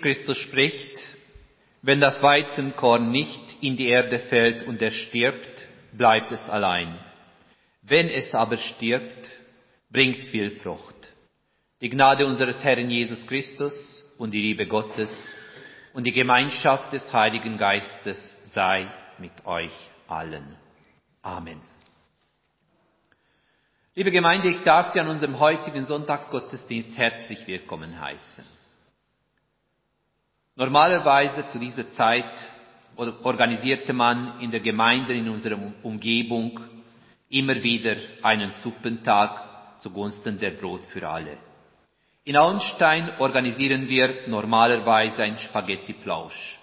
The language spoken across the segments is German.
Christus spricht, wenn das Weizenkorn nicht in die Erde fällt und er stirbt, bleibt es allein. Wenn es aber stirbt, bringt viel Frucht. Die Gnade unseres Herrn Jesus Christus und die Liebe Gottes und die Gemeinschaft des Heiligen Geistes sei mit euch allen. Amen. Liebe Gemeinde, ich darf Sie an unserem heutigen Sonntagsgottesdienst herzlich willkommen heißen. Normalerweise zu dieser Zeit organisierte man in der Gemeinde in unserer Umgebung immer wieder einen Suppentag zugunsten der Brot für alle. In Auenstein organisieren wir normalerweise ein Spaghetti-Plausch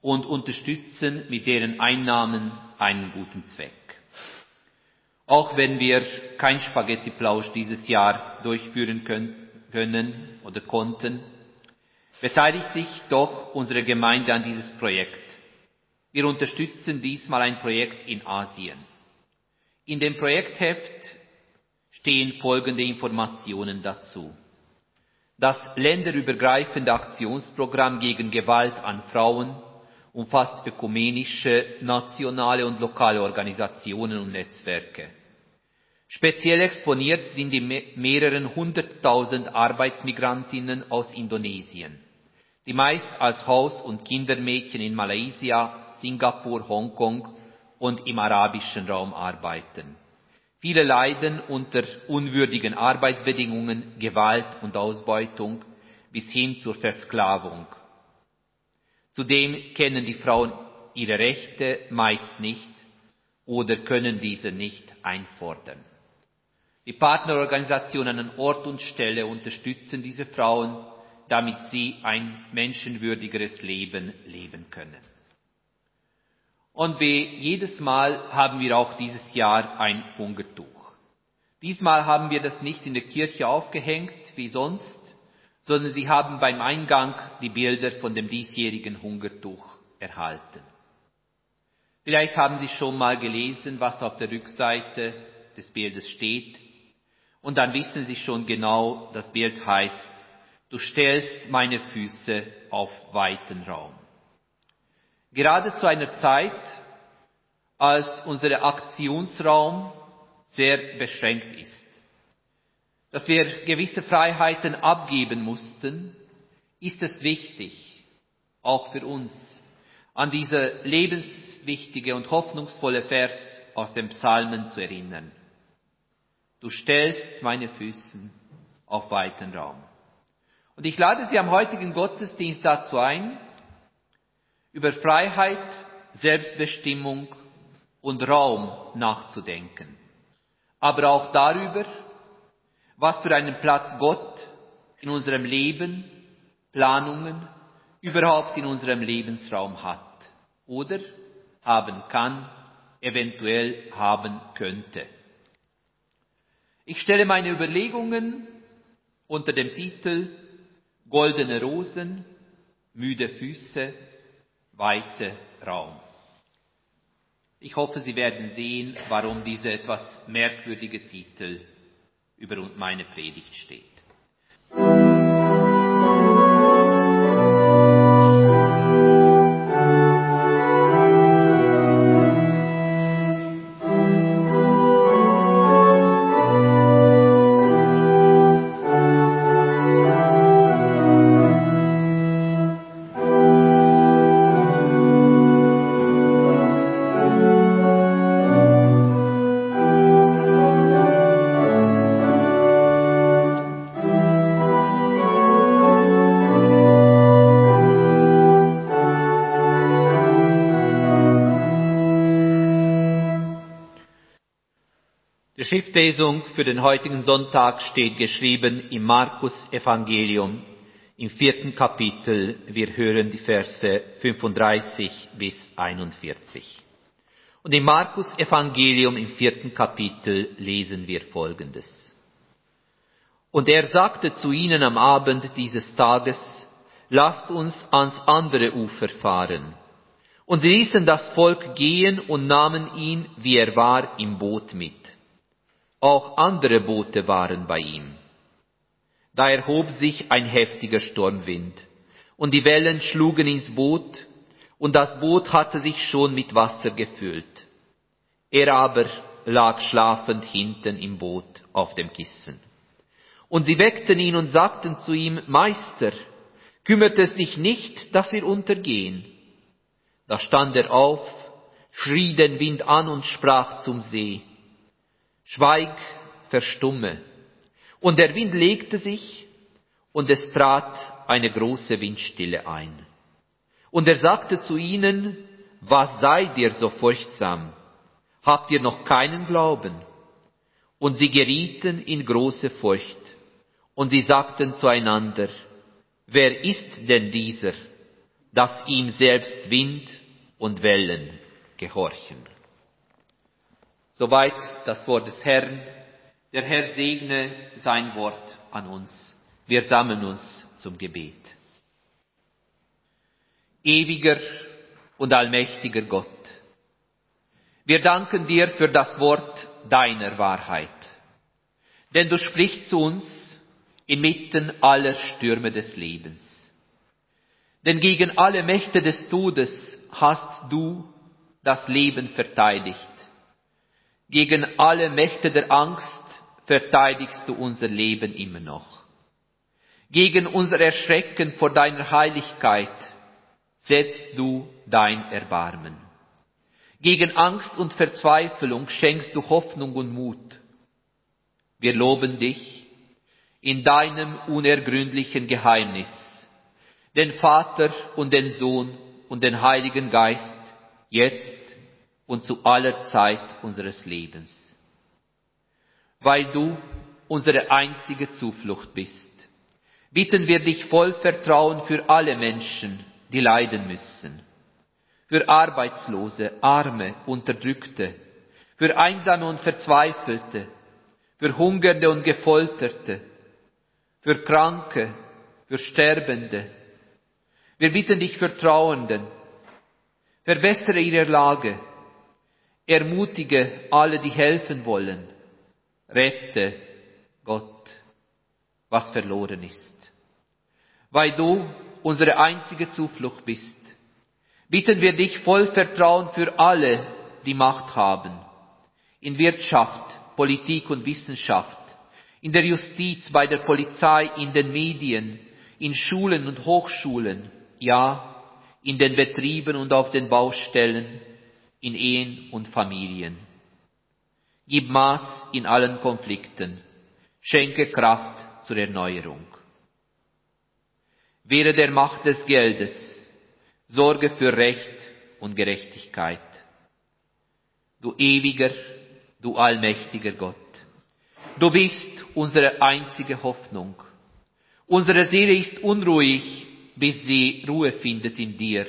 und unterstützen mit deren Einnahmen einen guten Zweck. Auch wenn wir kein Spaghetti-Plausch dieses Jahr durchführen können oder konnten, beteiligt sich doch unsere Gemeinde an dieses Projekt. Wir unterstützen diesmal ein Projekt in Asien. In dem Projektheft stehen folgende Informationen dazu. Das länderübergreifende Aktionsprogramm gegen Gewalt an Frauen umfasst ökumenische, nationale und lokale Organisationen und Netzwerke. Speziell exponiert sind die mehreren hunderttausend Arbeitsmigrantinnen aus Indonesien, die meist als Haus- und Kindermädchen in Malaysia, Singapur, Hongkong und im arabischen Raum arbeiten. Viele leiden unter unwürdigen Arbeitsbedingungen, Gewalt und Ausbeutung bis hin zur Versklavung. Zudem kennen die Frauen ihre Rechte meist nicht oder können diese nicht einfordern. Die Partnerorganisationen an Ort und Stelle unterstützen diese Frauen, damit sie ein menschenwürdigeres Leben leben können. Und wie jedes Mal haben wir auch dieses Jahr ein Hungertuch. Diesmal haben wir das nicht in der Kirche aufgehängt wie sonst, sondern sie haben beim Eingang die Bilder von dem diesjährigen Hungertuch erhalten. Vielleicht haben Sie schon mal gelesen, was auf der Rückseite des Bildes steht, und dann wissen Sie schon genau, das Bild heißt, du stellst meine Füße auf weiten Raum. Gerade zu einer Zeit, als unser Aktionsraum sehr beschränkt ist, dass wir gewisse Freiheiten abgeben mussten, ist es wichtig, auch für uns, an diese lebenswichtige und hoffnungsvolle Vers aus dem Psalmen zu erinnern. Du stellst meine Füßen auf weiten Raum. Und ich lade Sie am heutigen Gottesdienst dazu ein, über Freiheit, Selbstbestimmung und Raum nachzudenken, aber auch darüber, was für einen Platz Gott in unserem Leben, Planungen, überhaupt in unserem Lebensraum hat oder haben kann, eventuell haben könnte. Ich stelle meine Überlegungen unter dem Titel Goldene Rosen, müde Füße, weite Raum. Ich hoffe, Sie werden sehen, warum dieser etwas merkwürdige Titel über meine Predigt steht. Schriftlesung für den heutigen Sonntag steht geschrieben im Markus Evangelium im vierten Kapitel. Wir hören die Verse 35 bis 41. Und im Markus Evangelium im vierten Kapitel lesen wir Folgendes. Und er sagte zu ihnen am Abend dieses Tages, lasst uns ans andere Ufer fahren. Und sie ließen das Volk gehen und nahmen ihn, wie er war, im Boot mit. Auch andere Boote waren bei ihm. Da erhob sich ein heftiger Sturmwind, und die Wellen schlugen ins Boot, und das Boot hatte sich schon mit Wasser gefüllt. Er aber lag schlafend hinten im Boot auf dem Kissen. Und sie weckten ihn und sagten zu ihm, Meister, kümmert es dich nicht, dass wir untergehen? Da stand er auf, schrie den Wind an und sprach zum See, Schweig, verstumme. Und der Wind legte sich, und es trat eine große Windstille ein. Und er sagte zu ihnen, was seid ihr so furchtsam? Habt ihr noch keinen Glauben? Und sie gerieten in große Furcht. Und sie sagten zueinander, wer ist denn dieser, dass ihm selbst Wind und Wellen gehorchen? Soweit das Wort des Herrn. Der Herr segne sein Wort an uns. Wir sammeln uns zum Gebet. Ewiger und allmächtiger Gott, wir danken dir für das Wort deiner Wahrheit, denn du sprichst zu uns inmitten aller Stürme des Lebens. Denn gegen alle Mächte des Todes hast du das Leben verteidigt. Gegen alle Mächte der Angst verteidigst du unser Leben immer noch. Gegen unser Erschrecken vor deiner Heiligkeit setzt du dein Erbarmen. Gegen Angst und Verzweiflung schenkst du Hoffnung und Mut. Wir loben dich in deinem unergründlichen Geheimnis, den Vater und den Sohn und den Heiligen Geist, jetzt und zu aller Zeit unseres Lebens. Weil du unsere einzige Zuflucht bist, bitten wir dich voll Vertrauen für alle Menschen, die leiden müssen für Arbeitslose, Arme, Unterdrückte, für Einsame und Verzweifelte, für Hungernde und Gefolterte, für Kranke, für Sterbende. Wir bitten dich für Trauernden, verbessere ihre Lage, ermutige alle, die helfen wollen, rette Gott, was verloren ist. Weil du unsere einzige Zuflucht bist, bitten wir dich voll Vertrauen für alle, die Macht haben, in Wirtschaft, Politik und Wissenschaft, in der Justiz, bei der Polizei, in den Medien, in Schulen und Hochschulen, ja, in den Betrieben und auf den Baustellen, in Ehen und Familien. Gib Maß in allen Konflikten, schenke Kraft zur Erneuerung. Wehre der Macht des Geldes, Sorge für Recht und Gerechtigkeit. Du ewiger, du allmächtiger Gott. Du bist unsere einzige Hoffnung. Unsere Seele ist unruhig, bis sie Ruhe findet in dir.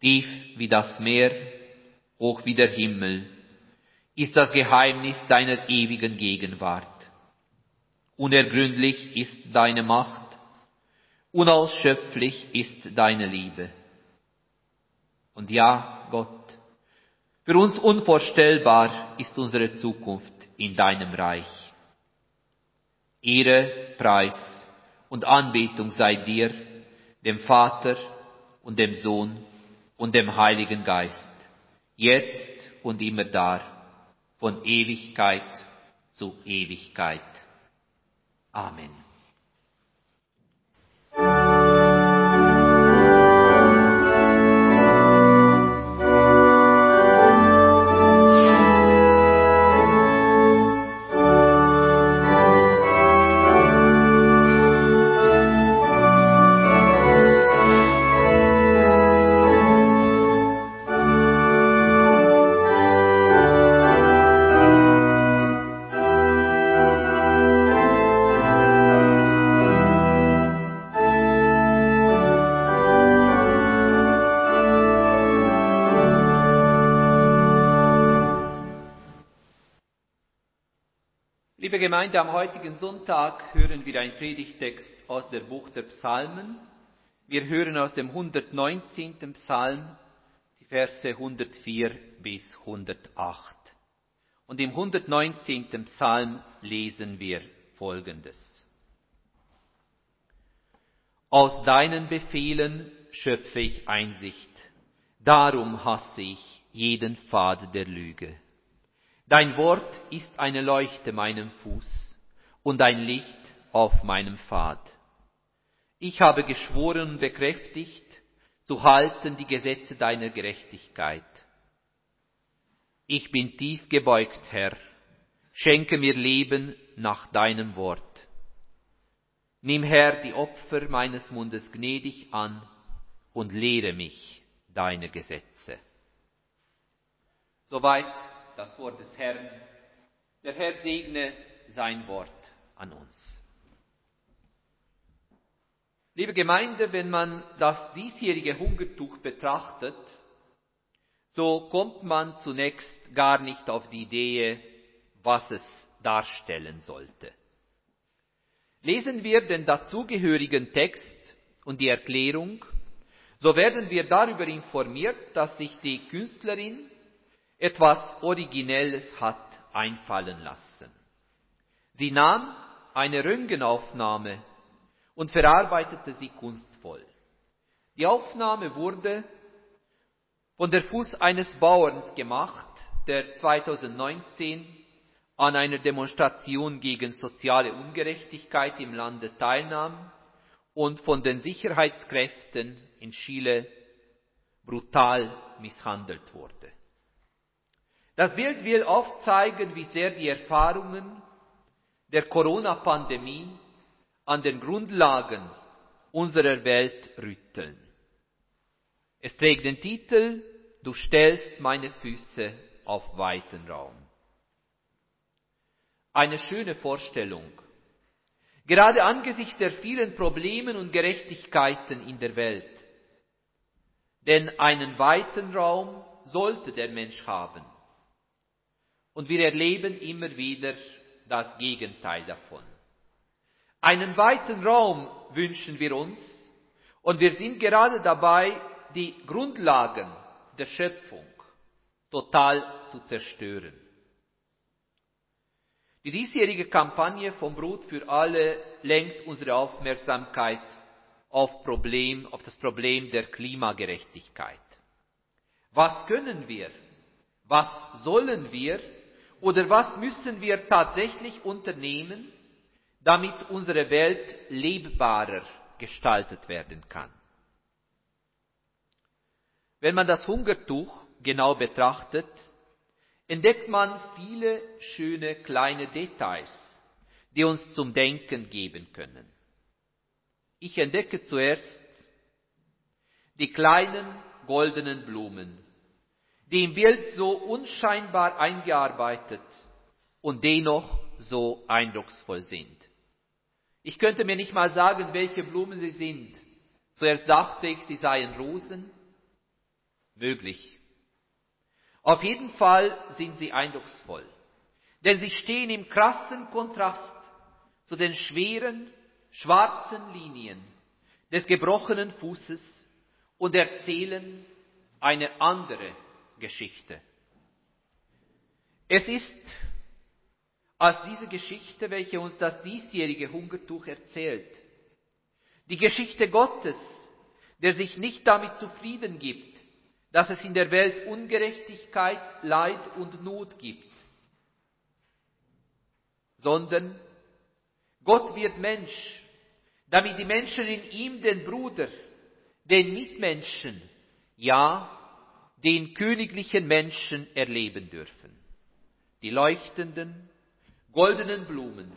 Tief wie das Meer, hoch wie der Himmel, ist das Geheimnis deiner ewigen Gegenwart. Unergründlich ist deine Macht Unausschöpflich ist deine Liebe. Und ja, Gott, für uns unvorstellbar ist unsere Zukunft in deinem Reich. Ehre, Preis und Anbetung sei dir, dem Vater und dem Sohn und dem Heiligen Geist, jetzt und immer da, von Ewigkeit zu Ewigkeit. Amen. Gemeinde, am heutigen Sonntag hören wir einen Predigtext aus der Buch der Psalmen. Wir hören aus dem 119. Psalm die Verse 104 bis 108. Und im 119. Psalm lesen wir Folgendes. Aus deinen Befehlen schöpfe ich Einsicht. Darum hasse ich jeden Pfad der Lüge. Dein Wort ist eine Leuchte meinem Fuß und ein Licht auf meinem Pfad. Ich habe geschworen und bekräftigt, zu halten die Gesetze deiner Gerechtigkeit. Ich bin tief gebeugt, Herr, schenke mir Leben nach deinem Wort. Nimm, Herr, die Opfer meines Mundes gnädig an und lehre mich deine Gesetze. Soweit das Wort des Herrn. Der Herr segne sein Wort an uns. Liebe Gemeinde, wenn man das diesjährige Hungertuch betrachtet, so kommt man zunächst gar nicht auf die Idee, was es darstellen sollte. Lesen wir den dazugehörigen Text und die Erklärung, so werden wir darüber informiert, dass sich die Künstlerin etwas Originelles hat einfallen lassen. Sie nahm eine Röntgenaufnahme und verarbeitete sie kunstvoll. Die Aufnahme wurde von der Fuß eines Bauerns gemacht, der 2019 an einer Demonstration gegen soziale Ungerechtigkeit im Lande teilnahm und von den Sicherheitskräften in Chile brutal misshandelt wurde. Das Bild will aufzeigen, wie sehr die Erfahrungen der Corona-Pandemie an den Grundlagen unserer Welt rütteln. Es trägt den Titel Du stellst meine Füße auf weiten Raum. Eine schöne Vorstellung. Gerade angesichts der vielen Probleme und Gerechtigkeiten in der Welt. Denn einen weiten Raum sollte der Mensch haben. Und wir erleben immer wieder das Gegenteil davon. Einen weiten Raum wünschen wir uns und wir sind gerade dabei, die Grundlagen der Schöpfung total zu zerstören. Die diesjährige Kampagne vom Brot für alle lenkt unsere Aufmerksamkeit auf, Problem, auf das Problem der Klimagerechtigkeit. Was können wir? Was sollen wir? Oder was müssen wir tatsächlich unternehmen, damit unsere Welt lebbarer gestaltet werden kann? Wenn man das Hungertuch genau betrachtet, entdeckt man viele schöne kleine Details, die uns zum Denken geben können. Ich entdecke zuerst die kleinen goldenen Blumen, die im Bild so unscheinbar eingearbeitet und dennoch so eindrucksvoll sind. Ich könnte mir nicht mal sagen, welche Blumen sie sind. Zuerst dachte ich, sie seien Rosen, möglich. Auf jeden Fall sind sie eindrucksvoll, denn sie stehen im krassen Kontrast zu den schweren, schwarzen Linien des gebrochenen Fußes und erzählen eine andere Geschichte. Es ist als diese Geschichte, welche uns das diesjährige Hungertuch erzählt, die Geschichte Gottes, der sich nicht damit zufrieden gibt, dass es in der Welt Ungerechtigkeit, Leid und Not gibt, sondern Gott wird Mensch, damit die Menschen in ihm den Bruder, den Mitmenschen, ja, den königlichen Menschen erleben dürfen. Die leuchtenden, goldenen Blumen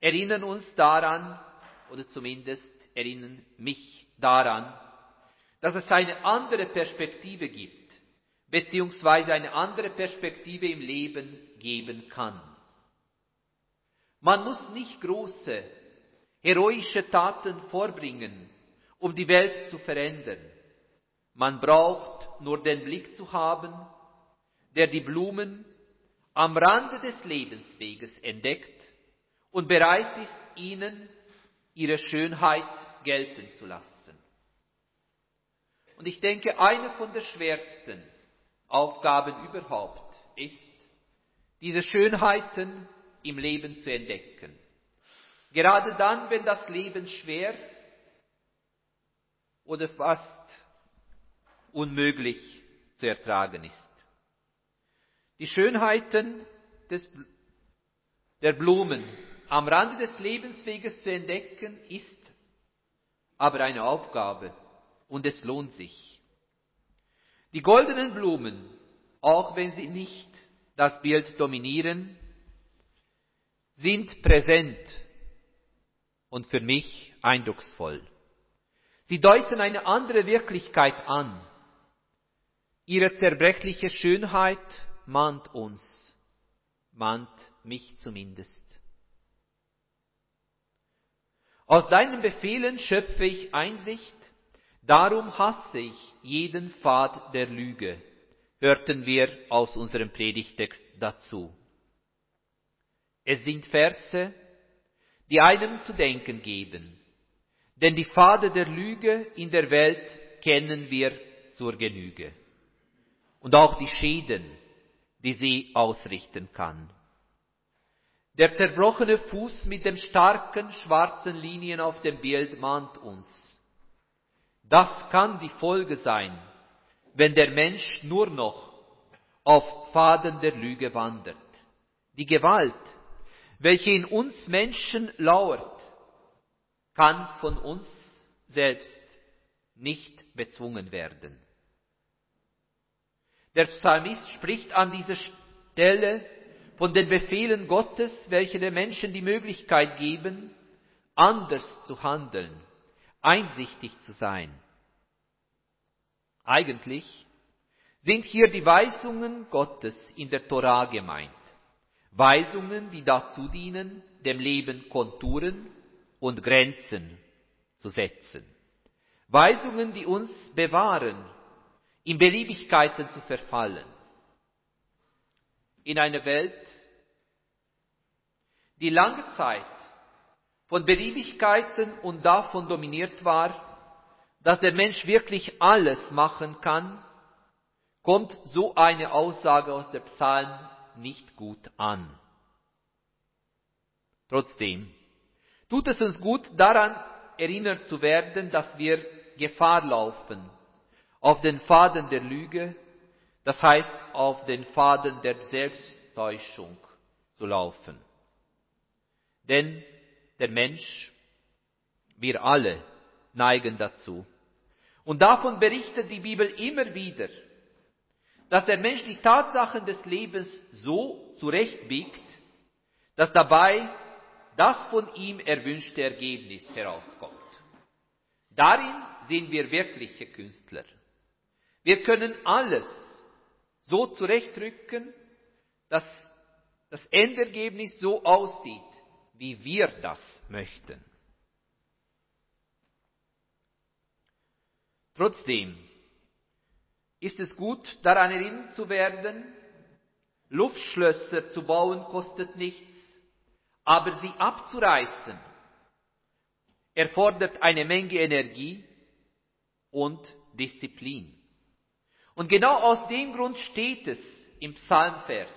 erinnern uns daran, oder zumindest erinnern mich daran, dass es eine andere Perspektive gibt, beziehungsweise eine andere Perspektive im Leben geben kann. Man muss nicht große, heroische Taten vorbringen, um die Welt zu verändern. Man braucht nur den Blick zu haben, der die Blumen am Rande des Lebensweges entdeckt und bereit ist, ihnen ihre Schönheit gelten zu lassen. Und ich denke, eine von der schwersten Aufgaben überhaupt ist, diese Schönheiten im Leben zu entdecken. Gerade dann, wenn das Leben schwer oder fast unmöglich zu ertragen ist. Die Schönheiten des, der Blumen am Rande des Lebensweges zu entdecken, ist aber eine Aufgabe und es lohnt sich. Die goldenen Blumen, auch wenn sie nicht das Bild dominieren, sind präsent und für mich eindrucksvoll. Sie deuten eine andere Wirklichkeit an. Ihre zerbrechliche Schönheit mahnt uns, mahnt mich zumindest. Aus deinen Befehlen schöpfe ich Einsicht, darum hasse ich jeden Pfad der Lüge, hörten wir aus unserem Predigtext dazu. Es sind Verse, die einem zu denken geben, denn die Pfade der Lüge in der Welt kennen wir zur Genüge und auch die Schäden, die sie ausrichten kann. Der zerbrochene Fuß mit den starken schwarzen Linien auf dem Bild mahnt uns. Das kann die Folge sein, wenn der Mensch nur noch auf Pfaden der Lüge wandert. Die Gewalt, welche in uns Menschen lauert, kann von uns selbst nicht bezwungen werden. Der Psalmist spricht an dieser Stelle von den Befehlen Gottes, welche den Menschen die Möglichkeit geben, anders zu handeln, einsichtig zu sein. Eigentlich sind hier die Weisungen Gottes in der Torah gemeint. Weisungen, die dazu dienen, dem Leben Konturen und Grenzen zu setzen. Weisungen, die uns bewahren, in Beliebigkeiten zu verfallen in einer Welt, die lange Zeit von Beliebigkeiten und davon dominiert war, dass der Mensch wirklich alles machen kann, kommt so eine Aussage aus der Psalm nicht gut an. Trotzdem tut es uns gut daran erinnert zu werden, dass wir Gefahr laufen, auf den Faden der Lüge das heißt, auf den Faden der Selbsttäuschung zu laufen. Denn der Mensch, wir alle neigen dazu. Und davon berichtet die Bibel immer wieder, dass der Mensch die Tatsachen des Lebens so zurechtbiegt, dass dabei das von ihm erwünschte Ergebnis herauskommt. Darin sind wir wirkliche Künstler. Wir können alles so zurechtrücken, dass das Endergebnis so aussieht, wie wir das möchten. Trotzdem ist es gut, daran erinnert zu werden, Luftschlösser zu bauen kostet nichts, aber sie abzureißen erfordert eine Menge Energie und Disziplin. Und genau aus dem Grund steht es im Psalmvers,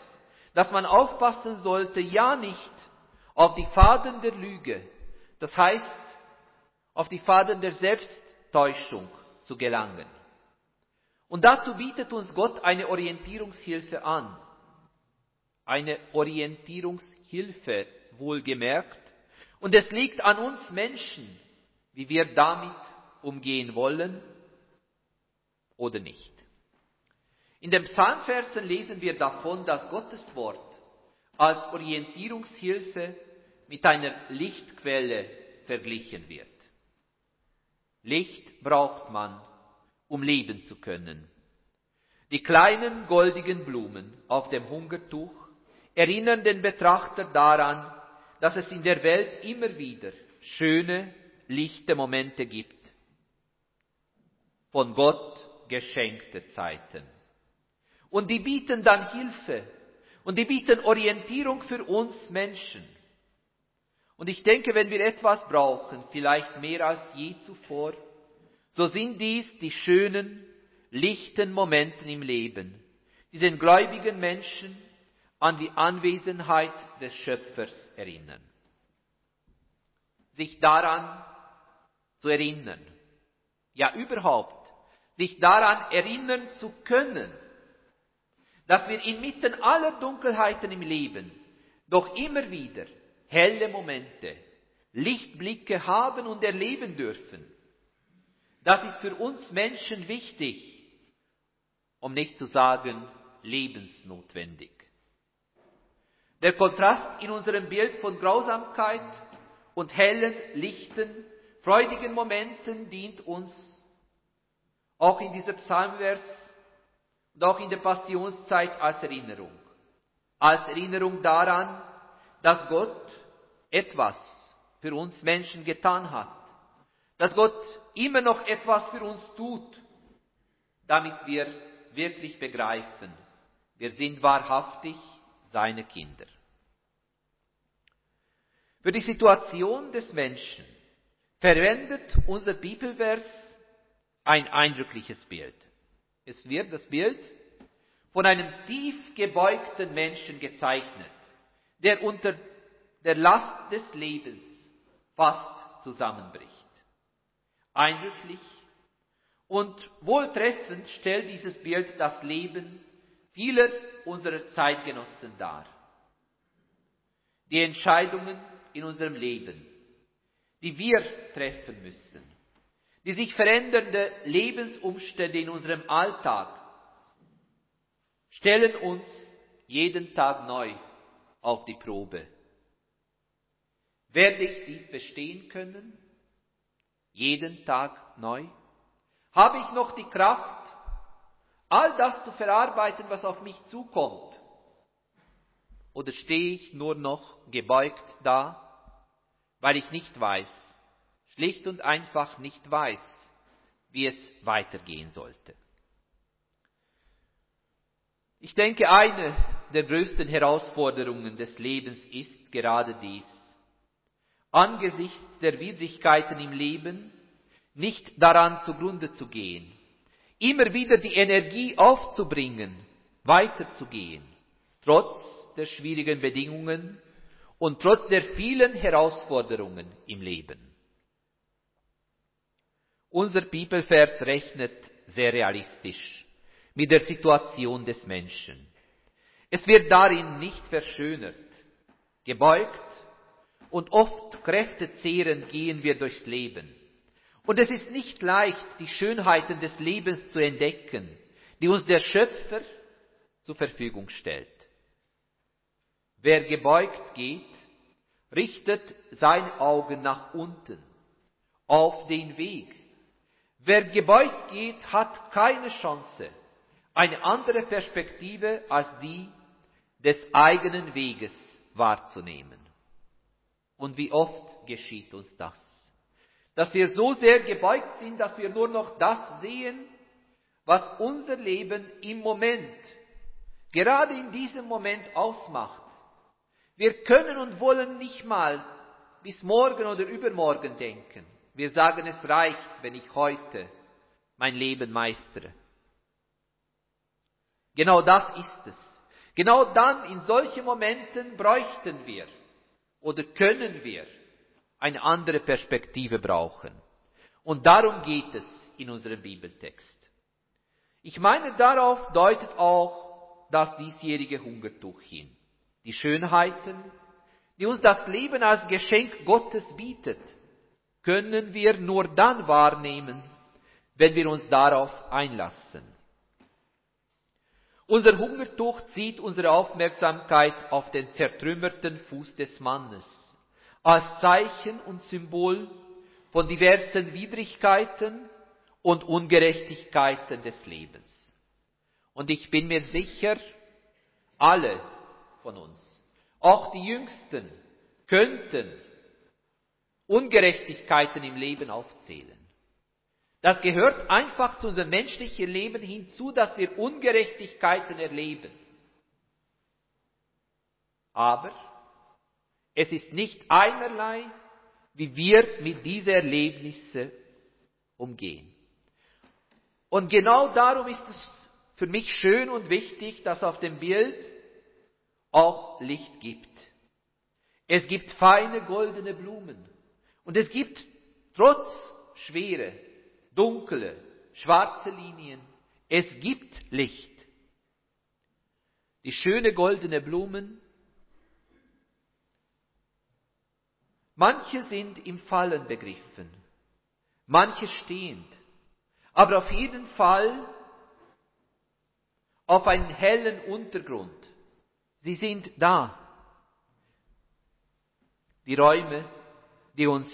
dass man aufpassen sollte, ja nicht auf die Faden der Lüge, das heißt auf die Faden der Selbsttäuschung zu gelangen. Und dazu bietet uns Gott eine Orientierungshilfe an. Eine Orientierungshilfe wohlgemerkt. Und es liegt an uns Menschen, wie wir damit umgehen wollen oder nicht. In den Psalmversen lesen wir davon, dass Gottes Wort als Orientierungshilfe mit einer Lichtquelle verglichen wird. Licht braucht man, um leben zu können. Die kleinen goldigen Blumen auf dem Hungertuch erinnern den Betrachter daran, dass es in der Welt immer wieder schöne, lichte Momente gibt. Von Gott geschenkte Zeiten. Und die bieten dann Hilfe. Und die bieten Orientierung für uns Menschen. Und ich denke, wenn wir etwas brauchen, vielleicht mehr als je zuvor, so sind dies die schönen, lichten Momente im Leben, die den gläubigen Menschen an die Anwesenheit des Schöpfers erinnern. Sich daran zu erinnern, ja überhaupt, sich daran erinnern zu können, dass wir inmitten aller Dunkelheiten im Leben doch immer wieder helle Momente, Lichtblicke haben und erleben dürfen. Das ist für uns Menschen wichtig, um nicht zu sagen lebensnotwendig. Der Kontrast in unserem Bild von Grausamkeit und hellen, lichten, freudigen Momenten dient uns auch in dieser Psalmvers auch in der Passionszeit als Erinnerung. Als Erinnerung daran, dass Gott etwas für uns Menschen getan hat. Dass Gott immer noch etwas für uns tut, damit wir wirklich begreifen, wir sind wahrhaftig seine Kinder. Für die Situation des Menschen verwendet unser Bibelvers ein eindrückliches Bild. Es wird das Bild von einem tief gebeugten Menschen gezeichnet, der unter der Last des Lebens fast zusammenbricht. Eindrücklich und wohltreffend stellt dieses Bild das Leben vieler unserer Zeitgenossen dar. Die Entscheidungen in unserem Leben, die wir treffen müssen, die sich verändernde Lebensumstände in unserem Alltag stellen uns jeden Tag neu auf die Probe. Werde ich dies bestehen können? Jeden Tag neu? Habe ich noch die Kraft, all das zu verarbeiten, was auf mich zukommt? Oder stehe ich nur noch gebeugt da, weil ich nicht weiß, schlicht und einfach nicht weiß, wie es weitergehen sollte? Ich denke, eine der größten Herausforderungen des Lebens ist gerade dies. Angesichts der Widrigkeiten im Leben nicht daran zugrunde zu gehen, immer wieder die Energie aufzubringen, weiterzugehen, trotz der schwierigen Bedingungen und trotz der vielen Herausforderungen im Leben. Unser Bibelvers rechnet sehr realistisch mit der Situation des Menschen. Es wird darin nicht verschönert, gebeugt und oft kräftezehrend gehen wir durchs Leben. Und es ist nicht leicht, die Schönheiten des Lebens zu entdecken, die uns der Schöpfer zur Verfügung stellt. Wer gebeugt geht, richtet seine Augen nach unten, auf den Weg. Wer gebeugt geht, hat keine Chance, eine andere Perspektive als die des eigenen Weges wahrzunehmen. Und wie oft geschieht uns das? Dass wir so sehr gebeugt sind, dass wir nur noch das sehen, was unser Leben im Moment, gerade in diesem Moment ausmacht. Wir können und wollen nicht mal bis morgen oder übermorgen denken. Wir sagen, es reicht, wenn ich heute mein Leben meistere. Genau das ist es. Genau dann, in solchen Momenten, bräuchten wir oder können wir eine andere Perspektive brauchen. Und darum geht es in unserem Bibeltext. Ich meine, darauf deutet auch das diesjährige Hungertuch hin. Die Schönheiten, die uns das Leben als Geschenk Gottes bietet, können wir nur dann wahrnehmen, wenn wir uns darauf einlassen. Unser Hungertuch zieht unsere Aufmerksamkeit auf den zertrümmerten Fuß des Mannes, als Zeichen und Symbol von diversen Widrigkeiten und Ungerechtigkeiten des Lebens. Und ich bin mir sicher, alle von uns, auch die Jüngsten, könnten Ungerechtigkeiten im Leben aufzählen. Das gehört einfach zu unserem menschlichen Leben hinzu, dass wir Ungerechtigkeiten erleben. Aber es ist nicht einerlei, wie wir mit diesen Erlebnissen umgehen. Und genau darum ist es für mich schön und wichtig, dass auf dem Bild auch Licht gibt. Es gibt feine goldene Blumen und es gibt trotz Schwere dunkle, schwarze Linien. Es gibt Licht. Die schöne goldene Blumen. Manche sind im Fallen begriffen, manche stehend, aber auf jeden Fall auf einen hellen Untergrund. Sie sind da. Die Räume, die uns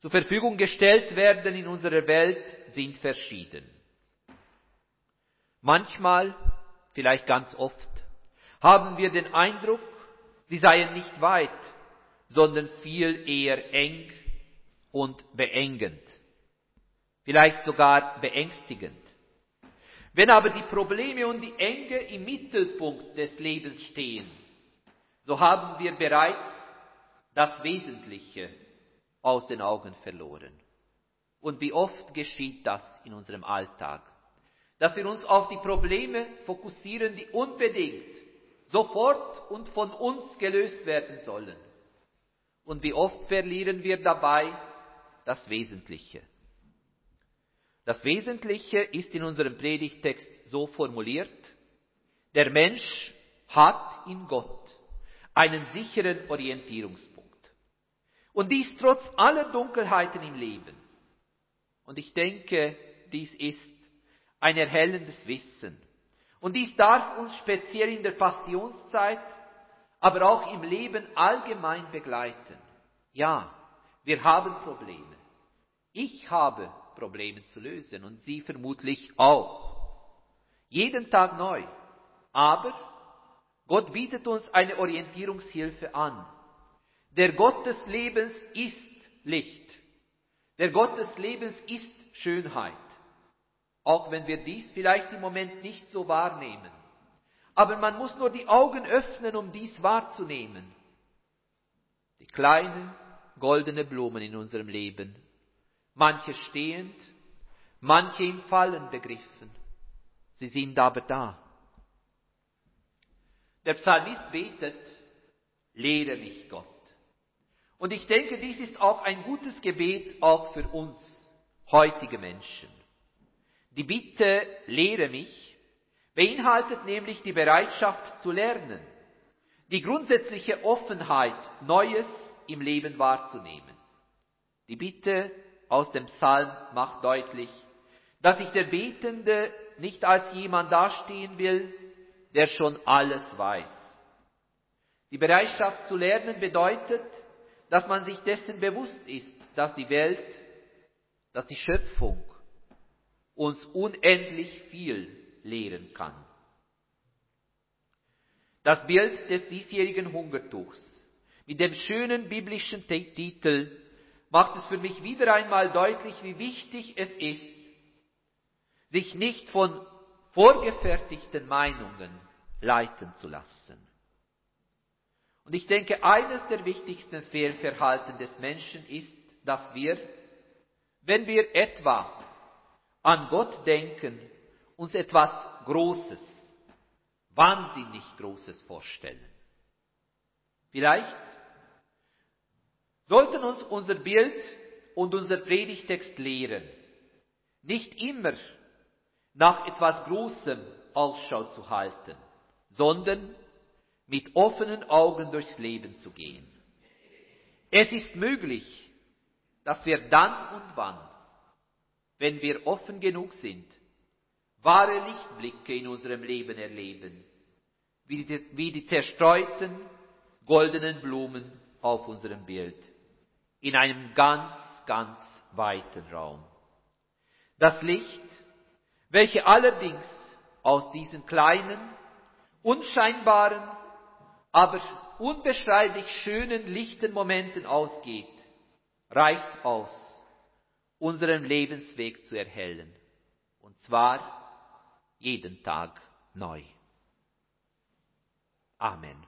zur Verfügung gestellt werden in unserer Welt, sind verschieden. Manchmal, vielleicht ganz oft, haben wir den Eindruck, sie seien nicht weit, sondern viel eher eng und beengend, vielleicht sogar beängstigend. Wenn aber die Probleme und die Enge im Mittelpunkt des Lebens stehen, so haben wir bereits das Wesentliche aus den Augen verloren. Und wie oft geschieht das in unserem Alltag? Dass wir uns auf die Probleme fokussieren, die unbedingt sofort und von uns gelöst werden sollen. Und wie oft verlieren wir dabei das Wesentliche. Das Wesentliche ist in unserem Predigtext so formuliert, der Mensch hat in Gott einen sicheren Orientierungspunkt. Und dies trotz aller Dunkelheiten im Leben. Und ich denke, dies ist ein erhellendes Wissen. Und dies darf uns speziell in der Passionszeit, aber auch im Leben allgemein begleiten. Ja, wir haben Probleme. Ich habe Probleme zu lösen und Sie vermutlich auch. Jeden Tag neu. Aber Gott bietet uns eine Orientierungshilfe an. Der Gott des Lebens ist Licht. Der Gott des Lebens ist Schönheit. Auch wenn wir dies vielleicht im Moment nicht so wahrnehmen. Aber man muss nur die Augen öffnen, um dies wahrzunehmen. Die kleinen goldene Blumen in unserem Leben manche stehend, manche im Fallen begriffen. Sie sind aber da. Der Psalmist betet, lehre mich Gott. Und ich denke, dies ist auch ein gutes Gebet auch für uns heutige Menschen. Die Bitte, lehre mich, beinhaltet nämlich die Bereitschaft zu lernen, die grundsätzliche Offenheit, Neues im Leben wahrzunehmen. Die Bitte, aus dem Psalm macht deutlich, dass sich der Betende nicht als jemand dastehen will, der schon alles weiß. Die Bereitschaft zu lernen bedeutet, dass man sich dessen bewusst ist, dass die Welt, dass die Schöpfung uns unendlich viel lehren kann. Das Bild des diesjährigen Hungertuchs mit dem schönen biblischen Titel macht es für mich wieder einmal deutlich, wie wichtig es ist, sich nicht von vorgefertigten Meinungen leiten zu lassen. Und ich denke, eines der wichtigsten Fehlverhalten des Menschen ist, dass wir, wenn wir etwa an Gott denken, uns etwas Großes, wahnsinnig Großes vorstellen. Vielleicht sollten uns unser Bild und unser Predigtext lehren, nicht immer nach etwas Großem Ausschau zu halten, sondern mit offenen Augen durchs Leben zu gehen. Es ist möglich, dass wir dann und wann, wenn wir offen genug sind, wahre Lichtblicke in unserem Leben erleben, wie die, wie die zerstreuten goldenen Blumen auf unserem Bild in einem ganz, ganz weiten Raum. Das Licht, welche allerdings aus diesen kleinen, unscheinbaren, aber unbeschreiblich schönen, lichten Momenten ausgeht, reicht aus, unseren Lebensweg zu erhellen. Und zwar jeden Tag neu. Amen.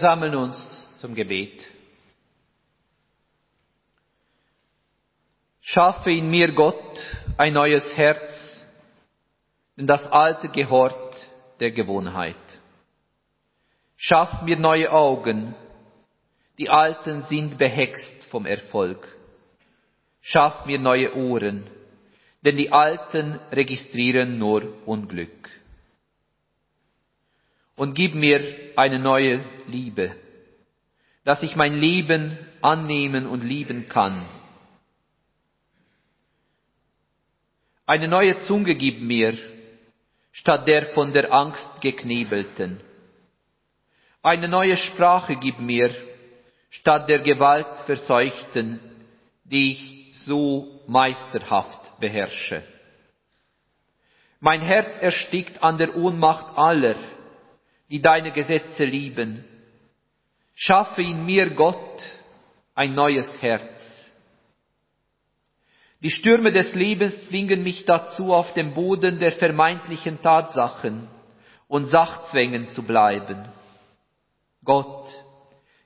Sammeln uns zum Gebet. Schaffe in mir, Gott, ein neues Herz, denn das alte gehort der Gewohnheit. Schaff mir neue Augen, die alten sind behext vom Erfolg. Schaff mir neue Ohren, denn die alten registrieren nur Unglück. Und gib mir eine neue Liebe, dass ich mein Leben annehmen und lieben kann. Eine neue Zunge gib mir, statt der von der Angst geknebelten. Eine neue Sprache gib mir, statt der Gewalt verseuchten, die ich so meisterhaft beherrsche. Mein Herz erstickt an der Ohnmacht aller, die deine Gesetze lieben. Schaffe in mir, Gott, ein neues Herz. Die Stürme des Lebens zwingen mich dazu, auf dem Boden der vermeintlichen Tatsachen und Sachzwängen zu bleiben. Gott,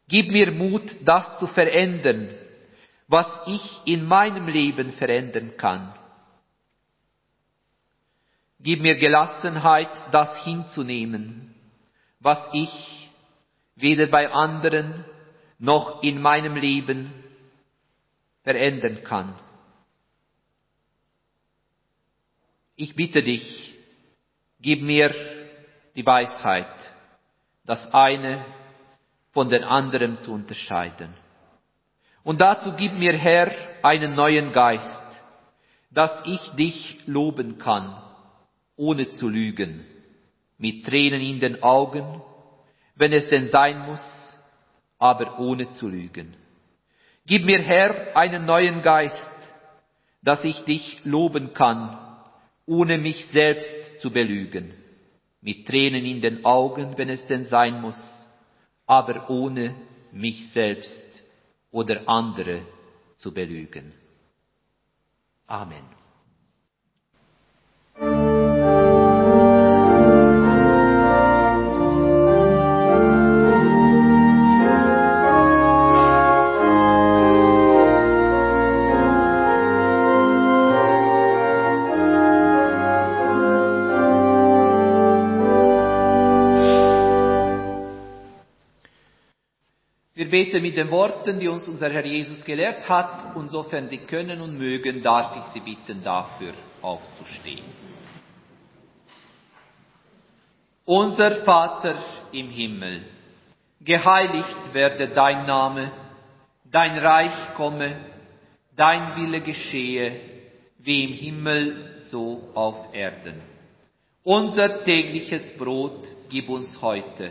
gib mir Mut, das zu verändern, was ich in meinem Leben verändern kann. Gib mir Gelassenheit, das hinzunehmen, was ich weder bei anderen noch in meinem Leben verändern kann. Ich bitte dich, gib mir die Weisheit, das eine von den anderen zu unterscheiden. Und dazu gib mir, Herr, einen neuen Geist, dass ich dich loben kann, ohne zu lügen, mit Tränen in den Augen, wenn es denn sein muss, aber ohne zu lügen. Gib mir, Herr, einen neuen Geist, dass ich dich loben kann, ohne mich selbst zu belügen, mit Tränen in den Augen, wenn es denn sein muss, aber ohne mich selbst oder andere zu belügen. Amen. Wir beten mit den Worten, die uns unser Herr Jesus gelehrt hat, und sofern Sie können und mögen, darf ich Sie bitten, dafür aufzustehen. Unser Vater im Himmel, geheiligt werde dein Name, dein Reich komme, dein Wille geschehe, wie im Himmel so auf Erden. Unser tägliches Brot gib uns heute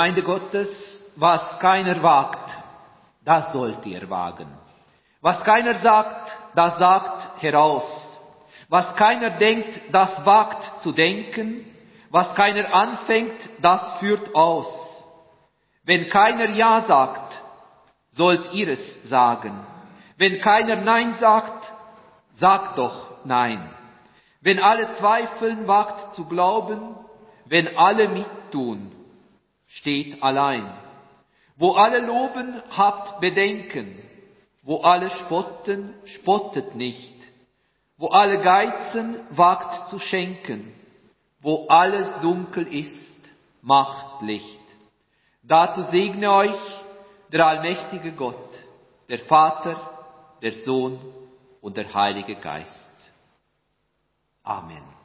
Gemeinde Gottes, was keiner wagt, das sollt ihr wagen. Was keiner sagt, das sagt heraus. Was keiner denkt, das wagt zu denken. Was keiner anfängt, das führt aus. Wenn keiner Ja sagt, sollt ihr es sagen. Wenn keiner Nein sagt, sagt doch Nein. Wenn alle zweifeln, wagt zu glauben. Wenn alle mittun, steht allein. Wo alle loben, habt Bedenken. Wo alle spotten, spottet nicht. Wo alle geizen, wagt zu schenken. Wo alles dunkel ist, macht Licht. Dazu segne euch der allmächtige Gott, der Vater, der Sohn und der Heilige Geist. Amen.